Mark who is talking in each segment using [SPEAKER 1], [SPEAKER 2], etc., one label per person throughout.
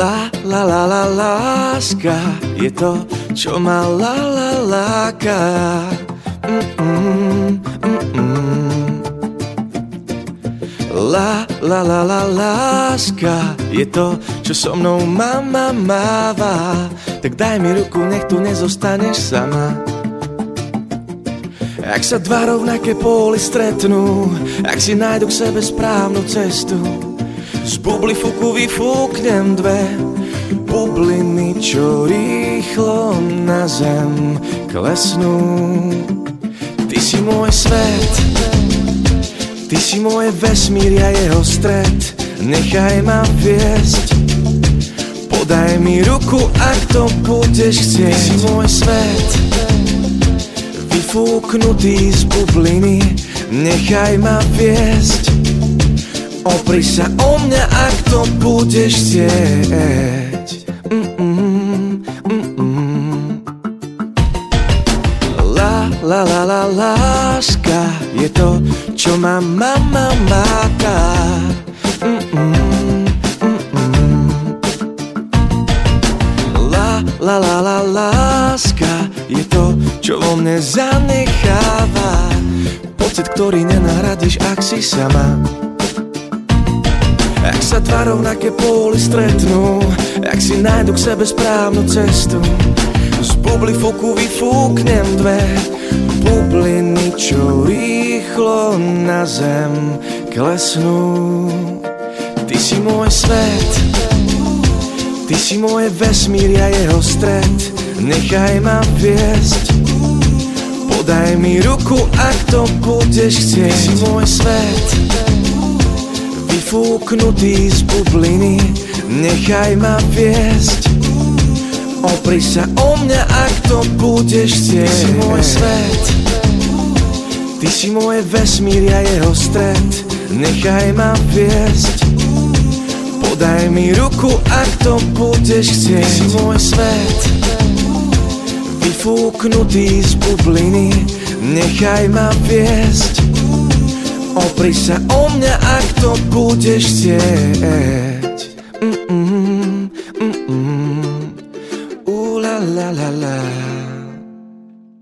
[SPEAKER 1] La, la, la, la, láska je to, čo ma la, la, láka. Mm-mm, mm-mm. La, la, la, la, láska je to, čo so mnou mama máva. Tak daj mi ruku, nech tu nezostaneš sama. Ak sa dva rovnaké póly stretnú, ak si nájdu k sebe správnu cestu, z bubly fuku vyfúknem dve bubliny, čo rýchlo na zem klesnú. Ty si môj svet, ty si môj vesmír a jeho stred, nechaj ma viesť. Podaj mi ruku, ak to budeš chcieť. Ty si môj svet, vyfúknutý z bubliny, nechaj ma viesť. Opri sa o mňa, ak to budeš chcieť. Mm-mm, mm-mm. La, la, la, la, láska je to, čo ma mama máta. Mm-mm. La, la, la, la, láska je to, čo vo mne zanecháva. Pocit, ktorý nenahradíš, ak si sama. Ak sa dva rovnaké póly stretnú Ak si nájdu k sebe správnu cestu Z bubly fuku vyfúknem dve Bubliny, čo rýchlo na zem klesnú. Ty si môj svet Ty si môj vesmír a jeho stred Nechaj ma viesť. Podaj mi ruku, ak to budeš chcieť. Ty si môj svet vyfúknutý z bubliny Nechaj ma viesť. Opri sa o mňa, ak to budeš chcieť. Ty si môj svet. Ty si môj vesmír a jeho stred Nechaj ma viesť. Podaj mi ruku, ak to budeš chcieť. Ty si môj svet. Vyfúknutý z bubliny Nechaj ma viesť. Opri sa o mňa, ak to budeš chcieť. La, la.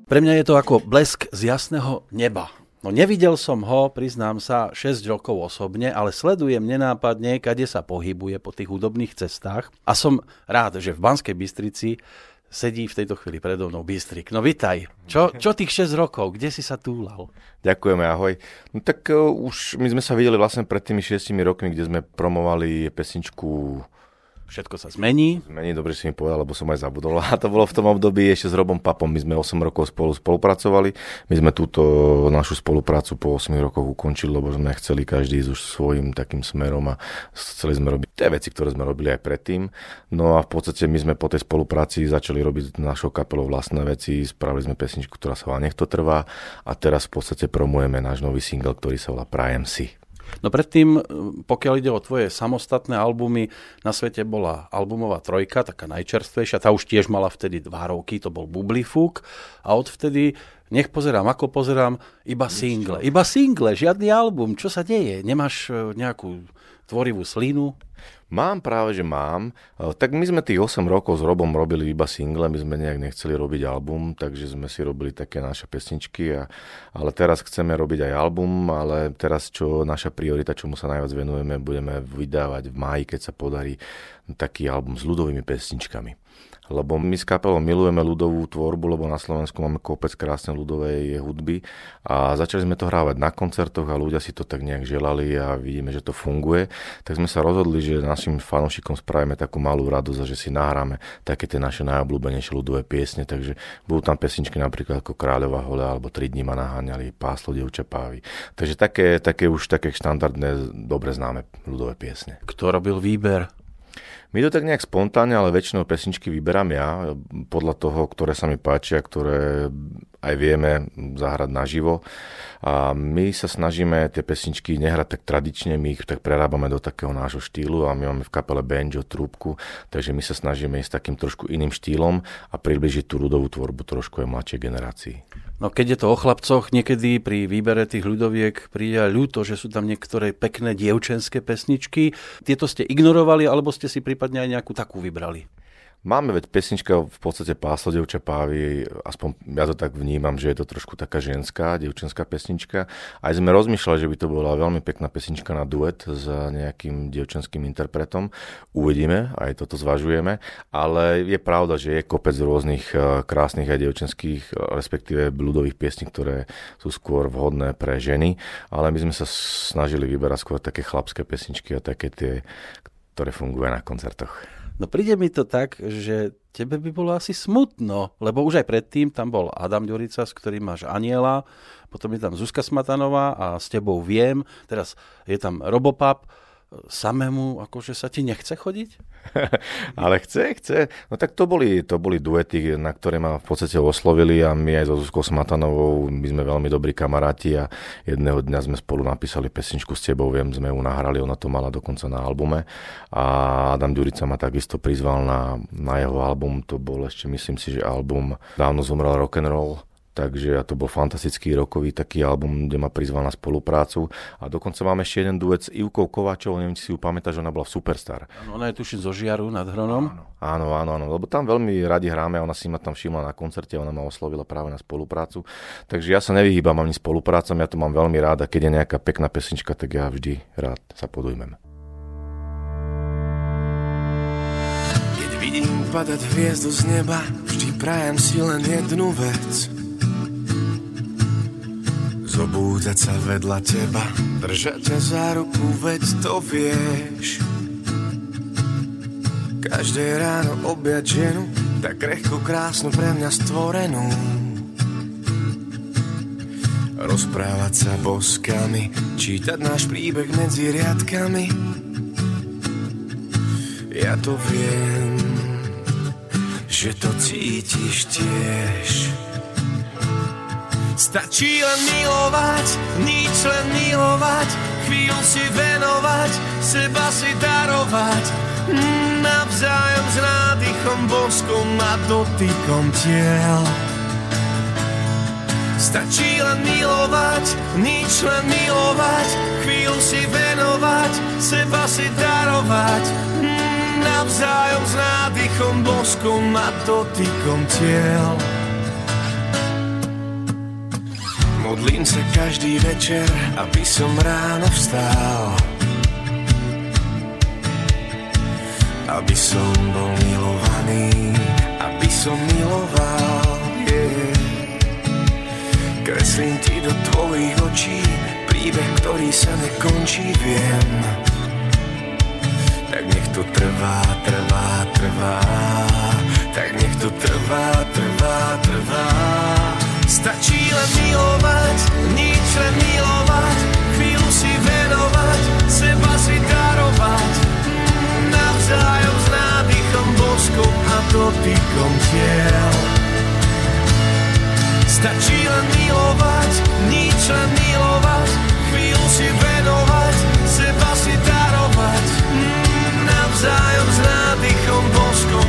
[SPEAKER 2] Pre mňa je to ako blesk z jasného neba. No nevidel som ho, priznám sa, 6 rokov osobne, ale sledujem nenápadne, kade sa pohybuje po tých hudobných cestách a som rád, že v Banskej Bystrici sedí v tejto chvíli predo mnou Bystrik. No vitaj, čo, čo tých 6 rokov, kde si sa túlal?
[SPEAKER 3] Ďakujeme, ahoj. No tak uh, už my sme sa videli vlastne pred tými 6 rokmi, kde sme promovali pesničku
[SPEAKER 2] Všetko sa zmení.
[SPEAKER 3] Zmení, dobre si mi povedal, lebo som aj zabudol. A to bolo v tom období ešte s Robom Papom. My sme 8 rokov spolu spolupracovali. My sme túto našu spoluprácu po 8 rokoch ukončili, lebo sme chceli každý už svojím takým smerom a chceli sme robiť tie veci, ktoré sme robili aj predtým. No a v podstate my sme po tej spolupráci začali robiť našou kapelou vlastné veci. Spravili sme pesničku, ktorá sa volá Nech to trvá a teraz v podstate promujeme náš nový single, ktorý sa volá Prajem si.
[SPEAKER 2] No predtým, pokiaľ ide o tvoje samostatné albumy, na svete bola albumová trojka, taká najčerstvejšia, tá už tiež mala vtedy dva roky, to bol Bublifúk a odvtedy nech pozerám, ako pozerám, iba single. Iba single, žiadny album. Čo sa deje? Nemáš e, nejakú tvorivú slinu?
[SPEAKER 3] Mám práve, že mám. E, tak my sme tých 8 rokov s Robom robili iba single, my sme nejak nechceli robiť album, takže sme si robili také naše pesničky, a, ale teraz chceme robiť aj album, ale teraz čo naša priorita, čomu sa najviac venujeme, budeme vydávať v máji, keď sa podarí taký album s ľudovými pesničkami lebo my s kapelou milujeme ľudovú tvorbu, lebo na Slovensku máme kopec krásnej ľudovej hudby a začali sme to hrávať na koncertoch a ľudia si to tak nejak želali a vidíme, že to funguje. Tak sme sa rozhodli, že našim fanúšikom spravíme takú malú radosť že si nahráme také tie naše najobľúbenejšie ľudové piesne, takže budú tam pesničky napríklad ako Kráľová hole alebo Tri dní ma naháňali, Páslo dievča pávy. Takže také, také už také štandardné, dobre známe ľudové piesne.
[SPEAKER 2] Kto robil výber?
[SPEAKER 3] My to tak nejak spontánne, ale väčšinou pesničky vyberám ja, podľa toho, ktoré sa mi páčia, ktoré aj vieme zahrať naživo. A my sa snažíme tie pesničky nehrať tak tradične, my ich tak prerábame do takého nášho štýlu a my máme v kapele banjo, trúbku, takže my sa snažíme ísť takým trošku iným štýlom a približiť tú ľudovú tvorbu trošku aj mladšej generácii.
[SPEAKER 2] No keď je to o chlapcoch, niekedy pri výbere tých ľudoviek príde ľúto, že sú tam niektoré pekné dievčenské pesničky. Tieto ste ignorovali, alebo ste si prípadne aj nejakú takú vybrali?
[SPEAKER 3] Máme veď pesnička v podstate Páslo devča pávy, aspoň ja to tak vnímam, že je to trošku taká ženská, devčenská pesnička. Aj sme rozmýšľali, že by to bola veľmi pekná pesnička na duet s nejakým devčenským interpretom. Uvidíme, aj toto zvažujeme, ale je pravda, že je kopec rôznych e, krásnych aj devčenských, e, respektíve bludových piesní, ktoré sú skôr vhodné pre ženy, ale my sme sa snažili vyberať skôr také chlapské pesničky a také tie, ktoré fungujú na koncertoch.
[SPEAKER 2] No príde mi to tak, že tebe by bolo asi smutno, lebo už aj predtým tam bol Adam Ďurica, s ktorým máš Aniela, potom je tam Zuzka Smatanová a s tebou viem, teraz je tam Robopap, samému, akože sa ti nechce chodiť?
[SPEAKER 3] Ale chce, chce. No tak to boli, to boli duety, na ktoré ma v podstate oslovili a my aj so Zuzkou Smatanovou, my sme veľmi dobrí kamaráti a jedného dňa sme spolu napísali pesničku s tebou, viem, sme ju nahrali, ona to mala dokonca na albume a Adam Ďurica ma takisto prizval na, na jeho album, to bol ešte myslím si, že album Dávno zomrel rock'n'roll Takže to bol fantastický rokový taký album, kde ma prizval na spoluprácu. A dokonca mám ešte jeden duet s Ivkou Kovačovou, neviem, či si ju pamätáš, ona bola v Superstar.
[SPEAKER 2] Ano, ona je tuším zo Žiaru nad Hronom.
[SPEAKER 3] Áno, áno, áno, lebo tam veľmi radi hráme, ona si ma tam všimla na koncerte, ona ma oslovila práve na spoluprácu. Takže ja sa nevyhýbam ani spoluprácom, ja to mám veľmi rád a keď je nejaká pekná pesnička, tak ja vždy rád sa podujmem.
[SPEAKER 1] Keď vidím padať hviezdu z neba, vždy prajem si len jednu vec – Zobúdzať sa vedľa teba, držať ťa za ruku, veď to vieš. Každé ráno objať ženu, tak krehko krásnu pre mňa stvorenú. Rozprávať sa boskami, čítať náš príbeh medzi riadkami. Ja to viem, že to cítiš tiež. Stačí len milovať, nič len milovať, chvíľu si venovať, seba si darovať. Mm, navzájom s nádychom, boskom a dotykom tiel. Stačí len milovať, nič len milovať, chvíľu si venovať, seba si darovať. Mm, navzájom s nádychom, boskom a dotykom tiel. Modlím sa každý večer, aby som ráno vstal. Aby som bol milovaný, aby som miloval. Yeah. Kreslím ti do tvojich očí príbeh, ktorý sa nekončí, viem. Tak nech to trvá, trvá, trvá. Tak nech to trvá, trvá, trvá. Stačí milovať, nič si venovať, seba si darovať. Navzájom s nádychom, boskom a dotykom tiel. Stačí len milovať, nič len milovať, chvíľu si venovať, seba si darovať. Navzájom s nádychom, boskom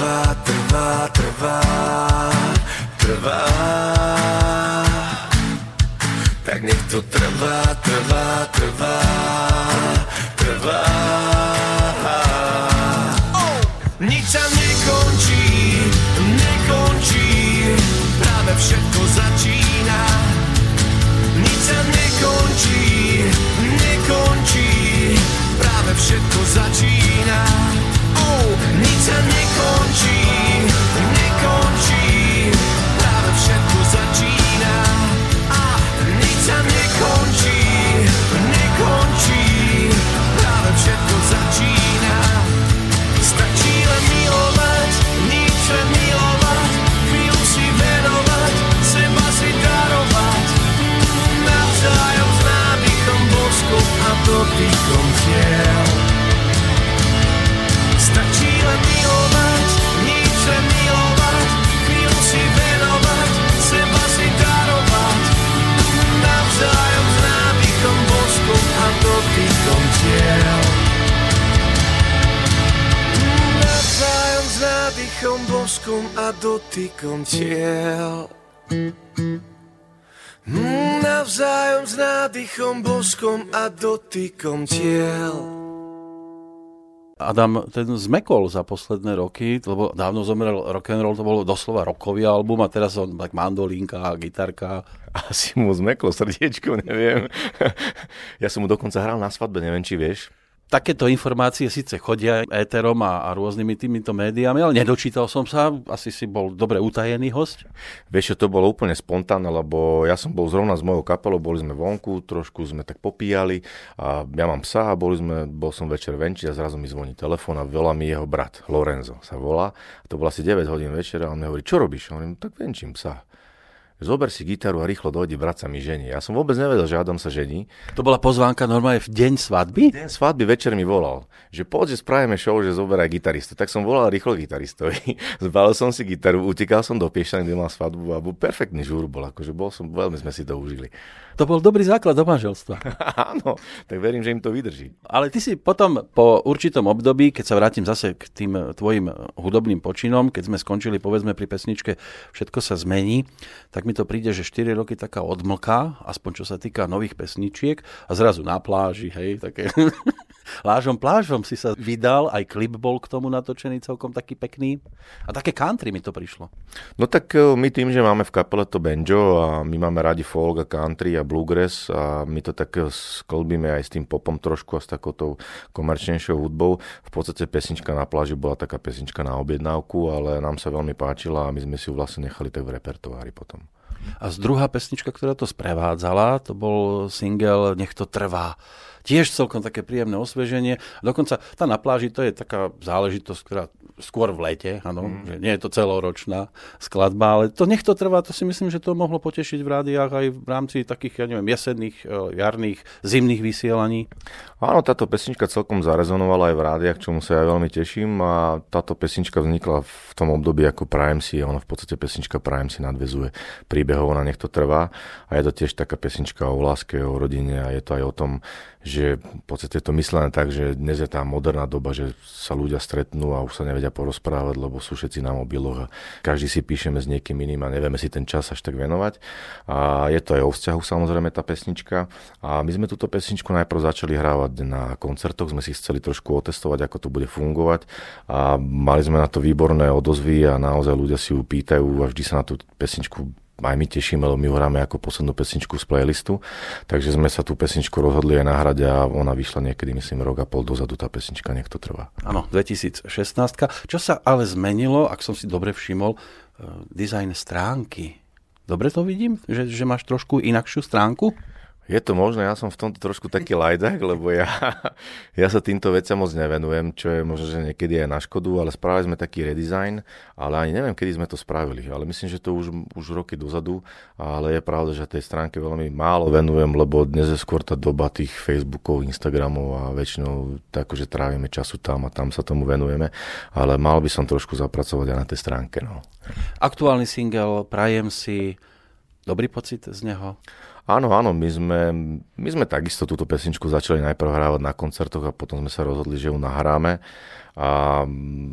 [SPEAKER 1] trvá, trvá, trvá, trvá. Tak nech to trvá, trvá, dotykom tiel. Mm, navzájom s nádychom, boskom a dotykom tiel.
[SPEAKER 2] Adam ten zmekol za posledné roky, lebo dávno zomrel rock and roll, to bolo doslova rokový album a teraz on tak mandolínka, gitarka.
[SPEAKER 3] Asi mu zmeklo srdiečko, neviem. ja som mu dokonca hral na svadbe, neviem, či vieš.
[SPEAKER 2] Takéto informácie síce chodia éterom a, a rôznymi týmito médiami, ale nedočítal som sa, asi si bol dobre utajený host.
[SPEAKER 3] Vieš, to bolo úplne spontánne, lebo ja som bol zrovna s mojou kapelou, boli sme vonku, trošku sme tak popíjali a ja mám psa a boli sme, bol som večer venčiť a zrazu mi zvoní telefón a volá mi jeho brat, Lorenzo sa volá. A to bolo asi 9 hodín večera a on mi hovorí, čo robíš? Hovorím, tak venčím psa zober si gitaru a rýchlo dojde, brat sa mi žení. Ja som vôbec nevedel, že Adam sa žení.
[SPEAKER 2] To bola pozvánka normálne v deň svadby?
[SPEAKER 3] Deň svadby večer mi volal, že poď, že spravíme show, že zoberaj gitaristu. Tak som volal rýchlo gitaristovi. Zbalil som si gitaru, utekal som do Piešťany, kde mal svadbu a bol perfektný žúr bol, akože bol som, veľmi sme si to užili.
[SPEAKER 2] To bol dobrý základ do manželstva.
[SPEAKER 3] Áno, tak verím, že im to vydrží.
[SPEAKER 2] Ale ty si potom po určitom období, keď sa vrátim zase k tým tvojim hudobným počinom, keď sme skončili povedzme pri pesničke Všetko sa zmení, tak mi to príde, že 4 roky taká odmlka, aspoň čo sa týka nových pesničiek a zrazu na pláži, hej, také Lážom plážom si sa vydal, aj klip bol k tomu natočený celkom taký pekný. A také country mi to prišlo.
[SPEAKER 3] No tak e, my tým, že máme v kapele to banjo a my máme radi folk a country a bluegrass a my to tak e, sklbíme aj s tým popom trošku a s takouto komerčnejšou hudbou. V podstate pesnička na pláži bola taká pesnička na objednávku, ale nám sa veľmi páčila a my sme si ju vlastne nechali tak v repertoári potom.
[SPEAKER 2] A z druhá pesnička, ktorá to sprevádzala, to bol single Nech to trvá. Tiež celkom také príjemné osveženie. Dokonca tá na pláži to je taká záležitosť, ktorá skôr v lete, áno, mm. že nie je to celoročná skladba, ale to nech to trvá, to si myslím, že to mohlo potešiť v rádiách aj v rámci takých, ja neviem, jesenných, e, jarných, zimných vysielaní.
[SPEAKER 3] Áno, táto pesnička celkom zarezonovala aj v rádiách, čomu sa ja veľmi teším a táto pesnička vznikla v tom období ako Prime si, ona v podstate pesnička Prime si nadvezuje príbehov na nech to trvá a je to tiež taká pesnička o láske, o rodine a je to aj o tom, že v podstate je to myslené tak, že dnes je tá moderná doba, že sa ľudia stretnú a už sa nevedia porozprávať, lebo sú všetci na mobiloch a každý si píšeme s niekým iným a nevieme si ten čas až tak venovať. A je to aj o vzťahu samozrejme tá pesnička. A my sme túto pesničku najprv začali hrávať na koncertoch, sme si chceli trošku otestovať, ako to bude fungovať a mali sme na to výborné odozvy a naozaj ľudia si ju pýtajú a vždy sa na tú pesničku aj my tešíme, lebo my hráme ako poslednú pesničku z playlistu, takže sme sa tú pesničku rozhodli aj nahrať a ona vyšla niekedy, myslím, rok a pol dozadu, tá pesnička, nech to trvá.
[SPEAKER 2] Áno, 2016. Čo sa ale zmenilo, ak som si dobre všimol, uh, dizajn stránky. Dobre to vidím? Že, že máš trošku inakšiu stránku?
[SPEAKER 3] Je to možné, ja som v tomto trošku taký lajdák, lebo ja, ja sa týmto veciam moc nevenujem, čo je možno, že niekedy aj na škodu, ale spravili sme taký redesign, ale ani neviem, kedy sme to spravili, ale myslím, že to už, už roky dozadu, ale je pravda, že tej stránke veľmi málo venujem, lebo dnes je skôr tá doba tých Facebookov, Instagramov a väčšinou tak, že trávime času tam a tam sa tomu venujeme, ale mal by som trošku zapracovať aj na tej stránke. No.
[SPEAKER 2] Aktuálny single Prajem si, dobrý pocit z neho?
[SPEAKER 3] Áno, áno, my sme, my sme takisto túto pesničku začali najprv hrávať na koncertoch a potom sme sa rozhodli, že ju nahráme. A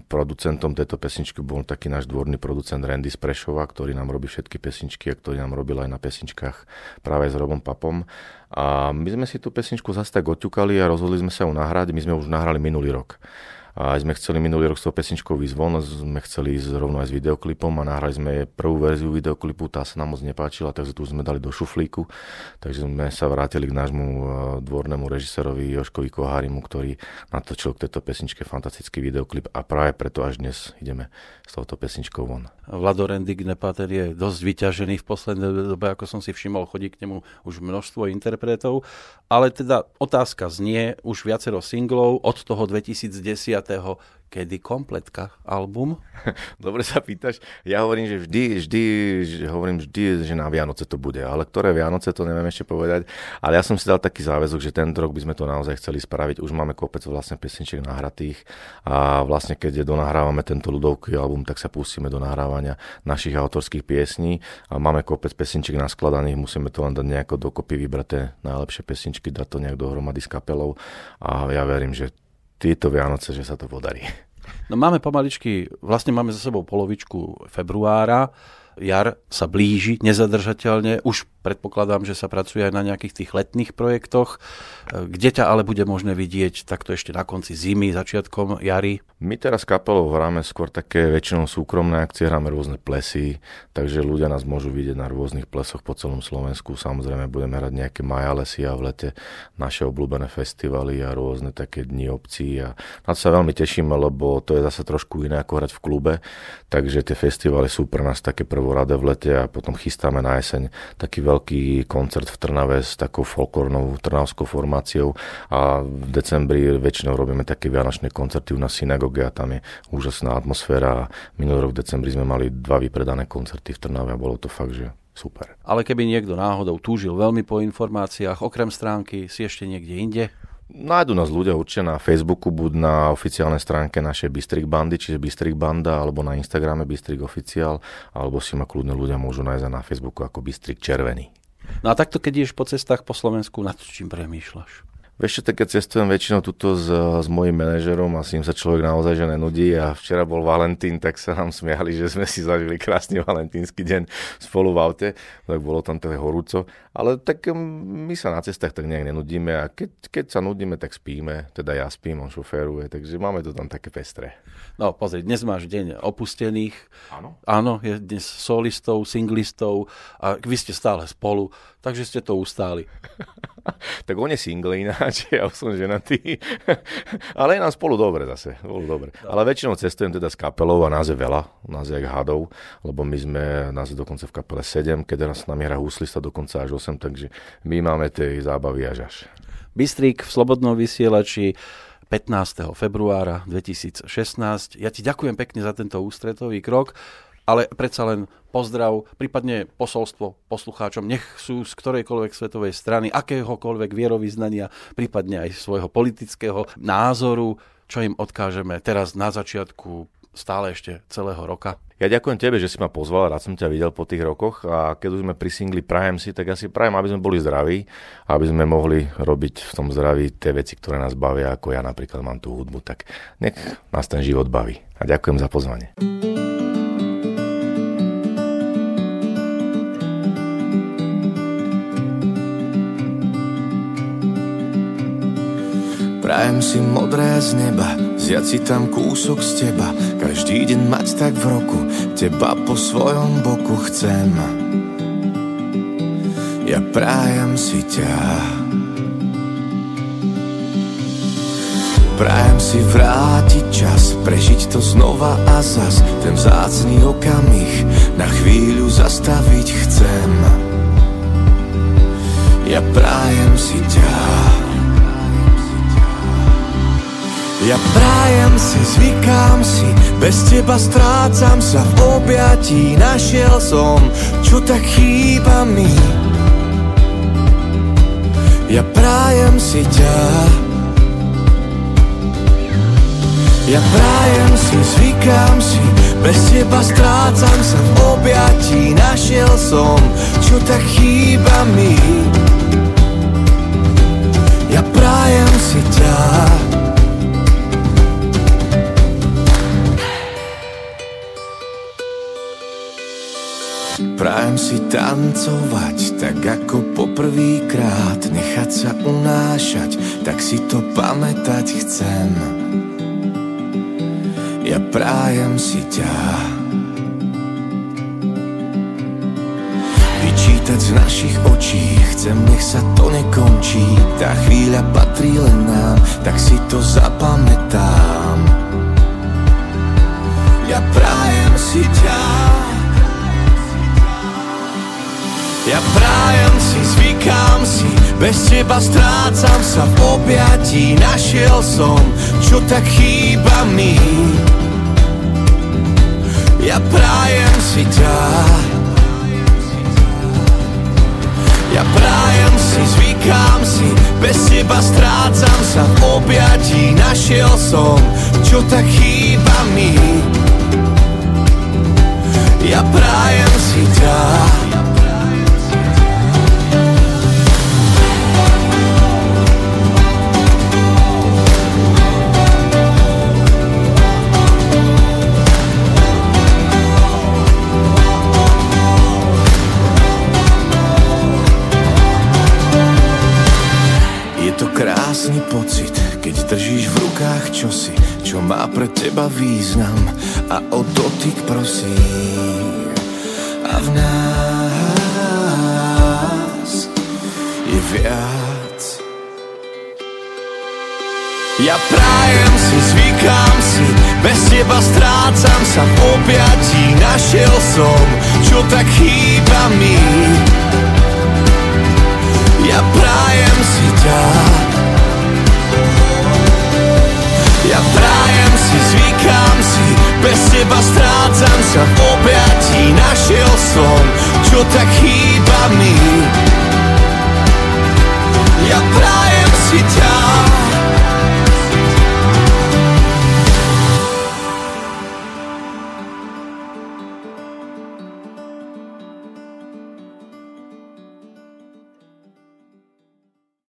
[SPEAKER 3] producentom tejto pesničky bol taký náš dvorný producent Randy Sprešova, ktorý nám robí všetky pesničky a ktorý nám robil aj na pesničkách práve s Robom Papom. A my sme si tú pesničku zase tak oťukali a rozhodli sme sa ju nahrať. My sme už nahrali minulý rok. A aj sme chceli minulý rok s tou pesničkou von, sme chceli ísť rovno aj s videoklipom a nahrali sme prvú verziu videoklipu, tá sa nám moc nepáčila, takže tu sme dali do šuflíku. Takže sme sa vrátili k nášmu e, dvornému režisérovi Joškovi Kohárimu, ktorý natočil k tejto pesničke fantastický videoklip a práve preto až dnes ideme s touto pesničkou von.
[SPEAKER 2] Vlado Rendik Nepater je dosť vyťažený v poslednej dobe, ako som si všimol, chodí k nemu už množstvo interpretov, ale teda otázka znie, už viacero singlov od toho 2010 kedy kompletka album?
[SPEAKER 3] Dobre sa pýtaš. Ja hovorím, že vždy, vždy, že hovorím vždy, že na Vianoce to bude, ale ktoré Vianoce, to neviem ešte povedať. Ale ja som si dal taký záväzok, že tento rok by sme to naozaj chceli spraviť. Už máme kopec vlastne pesničiek nahratých a vlastne keď donahrávame tento ľudový album, tak sa pustíme do nahrávania našich autorských piesní a máme kopec pesničiek naskladaných, musíme to len dať nejako dokopy, vybrať tie najlepšie pesničky, dať to nejak dohromady s kapelou a ja verím, že tieto Vianoce, že sa to podarí.
[SPEAKER 2] No máme pomaličky, vlastne máme za sebou polovičku februára, jar sa blíži nezadržateľne, už predpokladám, že sa pracuje aj na nejakých tých letných projektoch. Kde ťa ale bude možné vidieť takto ešte na konci zimy, začiatkom jary?
[SPEAKER 3] My teraz kapelou hráme skôr také väčšinou súkromné akcie, hráme rôzne plesy, takže ľudia nás môžu vidieť na rôznych plesoch po celom Slovensku. Samozrejme budeme hrať nejaké majalesy a v lete naše obľúbené festivaly a rôzne také dni obcí a na to sa veľmi tešíme, lebo to je zase trošku iné ako hrať v klube, takže tie festivaly sú pre nás také prvoradé v lete a potom chystáme na jeseň taký veľký koncert v Trnave s takou folklórnou trnavskou formáciou a v decembri väčšinou robíme také vianočné koncerty synagóge synagóge a tam je úžasná atmosféra. Minulý rok v decembri sme mali dva vypredané koncerty v Trnave a bolo to fakt, že super.
[SPEAKER 2] Ale keby niekto náhodou túžil veľmi po informáciách, okrem stránky, si ešte niekde inde?
[SPEAKER 3] Nájdu nás ľudia určite na Facebooku, buď na oficiálnej stránke našej Bystrik Bandy, čiže Bystrik Banda, alebo na Instagrame Bystrik Oficiál, alebo si ma kľudne ľudia môžu nájsť na Facebooku ako Bystrik Červený.
[SPEAKER 2] No a takto, keď ideš po cestách po Slovensku, nad čím premýšľaš?
[SPEAKER 3] Vieš čo, tak keď cestujem väčšinou tuto s, s mojim manažerom a s ním sa človek naozaj že nenudí. A včera bol Valentín, tak sa nám smiali, že sme si zažili krásny valentínsky deň spolu v aute, tak bolo tam teda horúco, ale tak my sa na cestách tak nejak nenudíme a keď, keď sa nudíme, tak spíme, teda ja spím, on šoféruje, takže máme to tam také pestré.
[SPEAKER 2] No pozri, dnes máš deň opustených,
[SPEAKER 3] áno,
[SPEAKER 2] áno je dnes solistov, singlistov a vy ste stále spolu, takže ste to ustáli.
[SPEAKER 3] tak on je single ináč, ja som ženatý. Ale je nám spolu dobre zase, spolu dobre. Ale väčšinou cestujem teda s kapelou a nás je veľa, nás je jak hadov, lebo my sme, nás je dokonca v kapele 7, keď nás s nami hrá huslista dokonca až 8, takže my máme tie zábavy až až.
[SPEAKER 2] Bystrik v Slobodnom vysielači 15. februára 2016. Ja ti ďakujem pekne za tento ústretový krok ale predsa len pozdrav, prípadne posolstvo poslucháčom, nech sú z ktorejkoľvek svetovej strany, akéhokoľvek vierovýznania, prípadne aj svojho politického názoru, čo im odkážeme teraz na začiatku stále ešte celého roka.
[SPEAKER 3] Ja ďakujem tebe, že si ma pozval, rád som ťa videl po tých rokoch a keď už sme pri singli Prajem si, tak asi prajem, aby sme boli zdraví, aby sme mohli robiť v tom zdraví tie veci, ktoré nás bavia, ako ja napríklad mám tú hudbu, tak nech nás ten život baví. A ďakujem za pozvanie.
[SPEAKER 1] Prajem si modré z neba, vziať si tam kúsok z teba, každý deň mať tak v roku, teba po svojom boku chcem. Ja prajem si ťa. Prajem si vrátiť čas, prežiť to znova a zas, ten vzácný okamih na chvíľu zastaviť chcem. Ja prajem si ťa. Ja prajem si, zvykám si, bez teba strácam sa v objatí Našiel som, čo tak chýba mi. Ja prajem si ťa. Ja prajem si, zvykám si, bez teba strácam sa v objatí Našiel som, čo tak chýba mi. Ja prajem si ťa Prajem si tancovať, tak ako poprvýkrát Nechať sa unášať, tak si to pamätať chcem. Ja prajem si ťa. Vyčítať z našich očí Chcem, nech sa to nekončí. Tá chvíľa patrí len nám Tak si to zapamätám. Ja prajem si ťa Ja prajem si, zvykám si, bez teba strácam sa v objatí Našiel som, čo tak chýba mi. Ja prajem si ťa. Ja prajem si, zvykám si, bez teba strácam sa v objatí Našiel som, čo tak chýba mi. Ja prajem si teba význam a o dotyk prosím. A v nás je viac. Ja prajem si, zvykám si, bez teba strácam sa v objatí, našiel som, čo tak chýba mi. Ja prajem si ťa, ja prajem si, zvykám si, bez teba strácam sa v objatí, našiel som, čo tak chýba mi. Ja prajem si ťa,